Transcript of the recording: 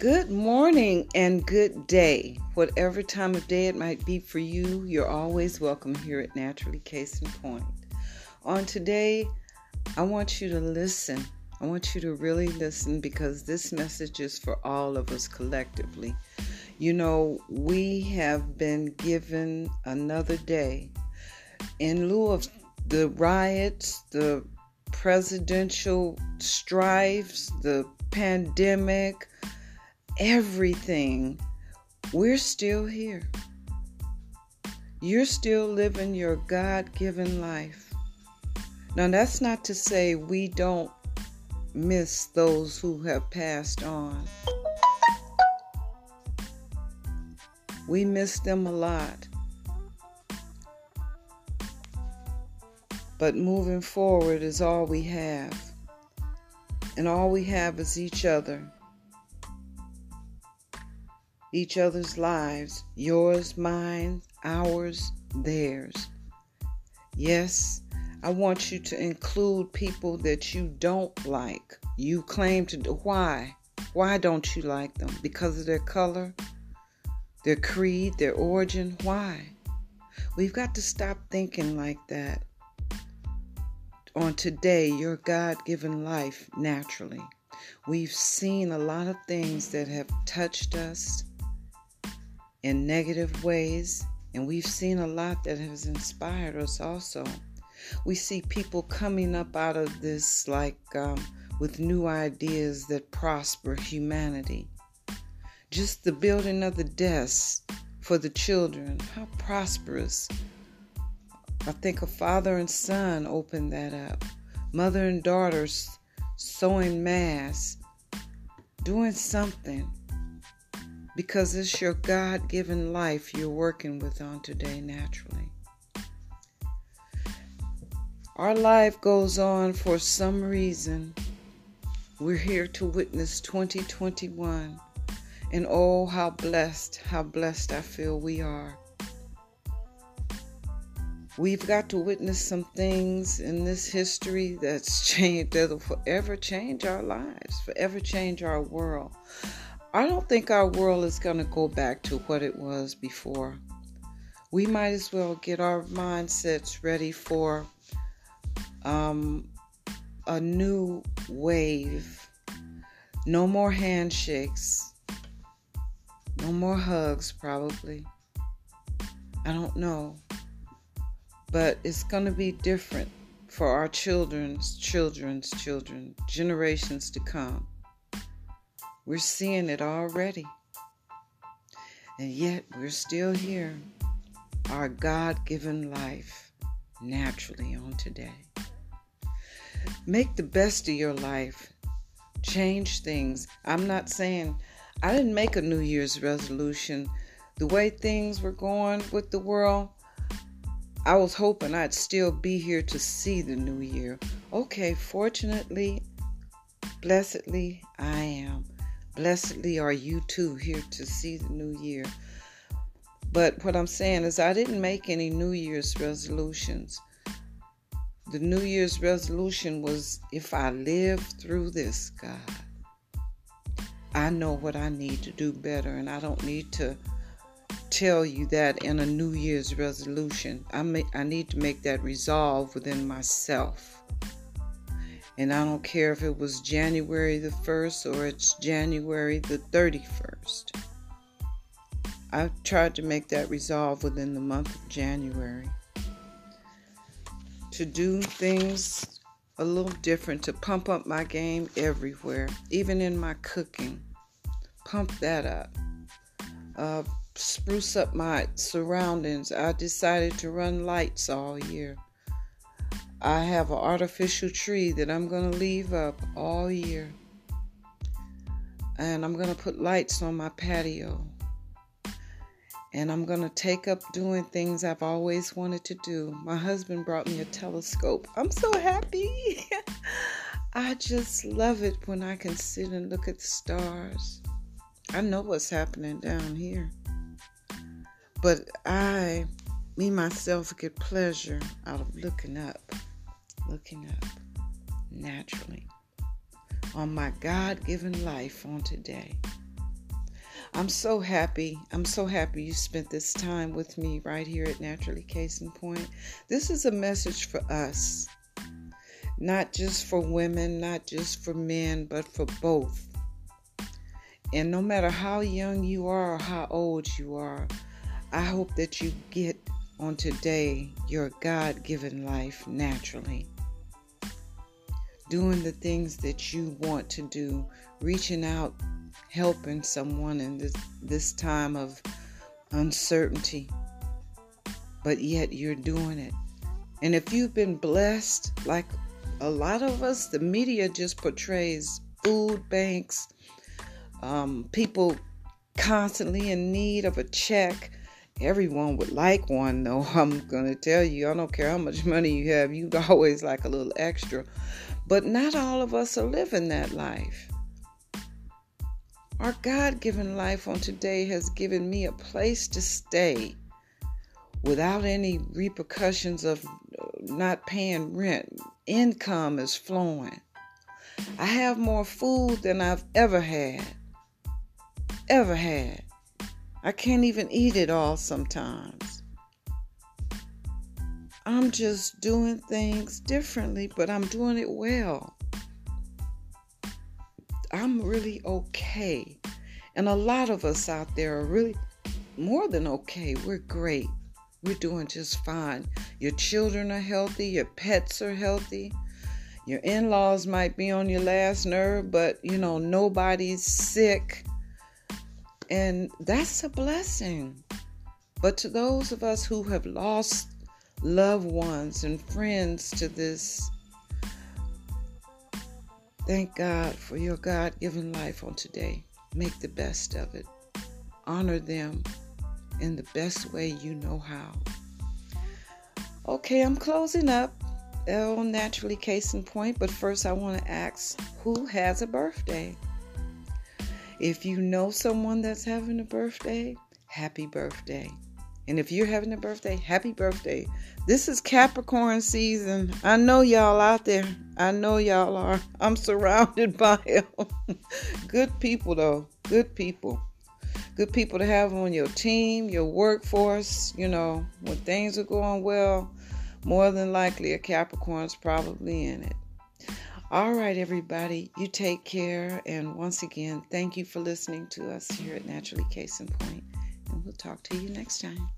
Good morning and good day. Whatever time of day it might be for you, you're always welcome here at Natturally Case in Point. On today, I want you to listen. I want you to really listen because this message is for all of us collectively. You know, we have been given another day. In lieu of the riots, the presidential strifes, the pandemic, everything, we're still here. You're still living your God given life. Now, that's not to say we don't miss those who have passed on. We miss them a lot. But moving forward is all we have. And all we have is each other each other's lives yours, mine, ours, theirs. Yes, I want you to include people that you don't like. You claim to. Why? Why don't you like them? Because of their color, their creed, their origin? Why? We've got to stop thinking like that. On today, your God given life naturally. We've seen a lot of things that have touched us, in negative ways, and we've seen a lot that has inspired us also. We see people coming up out of this like um, with new ideas that prosper humanity. Just the building of the desks for the children, how prosperous. I think a father and son opened that up. Mother and daughters sewing masks, doing something because it's your God given life you're working with on today naturally. Our life goes on for some reason. We're here to witness 2021. And oh, how blessed, how blessed I feel we are. We've got to witness some things in this history that's changed, that'll forever change our lives, forever change our world. I don't think our world is going to go back to what it was before. We might as well get our mindsets ready for um, a new wave. No more handshakes. No more hugs, probably. I don't know. But it's going to be different for our children's children's children, generations to come. We're seeing it already. And yet we're still here. Our God given life naturally on today. Make the best of your life. Change things. I'm not saying I didn't make a New Year's resolution. The way things were going with the world, I was hoping I'd still be here to see the new year. Okay, fortunately, blessedly, I am. Blessedly are you too here to see the new year. But what I'm saying is, I didn't make any New Year's resolutions. The New Year's resolution was if I live through this, God, I know what I need to do better, and I don't need to tell you that in a New Year's resolution. I, may, I need to make that resolve within myself. And I don't care if it was January the 1st or it's January the 31st. I tried to make that resolve within the month of January. To do things a little different, to pump up my game everywhere, even in my cooking. Pump that up. Uh, spruce up my surroundings. I decided to run lights all year. I have an artificial tree that I'm going to leave up all year. And I'm going to put lights on my patio. And I'm going to take up doing things I've always wanted to do. My husband brought me a telescope. I'm so happy. I just love it when I can sit and look at the stars. I know what's happening down here. But I, me myself, get pleasure out of looking up looking up naturally on my God given life on today. I'm so happy. I'm so happy you spent this time with me right here at Natturally Case in Point. This is a message for us, not just for women, not just for men, but for both. And no matter how young you are or how old you are, I hope that you get on today your God given life naturally. Doing the things that you want to do, reaching out, helping someone in this, this time of uncertainty, but yet you're doing it. And if you've been blessed, like a lot of us, the media just portrays food banks, um, people constantly in need of a check. Everyone would like one, though. I'm to tell you, I don't care how much money you have, you'd always like a little extra. But not all of us are living that life. Our God given life on today has given me a place to stay without any repercussions of uh, not paying rent. Income is flowing. I have more food than I've ever had ever had. I can't even eat it all sometimes. I'm just doing things differently, but I'm doing it well. I'm really okay. And a lot of us out there are really more than okay. We're great. We're doing just fine. Your children are healthy, your pets are healthy. Your in laws might be on your last nerve, but you know, nobody's sick. And that's a blessing. But to those of us who have lost loved ones and friends to this, thank God for your God given life on today. Make the best of it. Honor them in the best way you know how. Okay, I'm closing up. Oh, naturally, case in point. But first, I want to ask who has a birthday? If you know someone that's having a birthday, happy birthday. And if you're having a birthday, happy birthday. This is Capricorn season. I know y'all out there. I know y'all are. I'm surrounded by them. Good people, though. Good people. Good people to have on your team, your workforce. You know, when things are going well, more than likely a Capricorn's probably in it. All right, everybody, you take care. And once again, thank you for listening to us here at Natturally Case in Point. And we'll talk to you next time.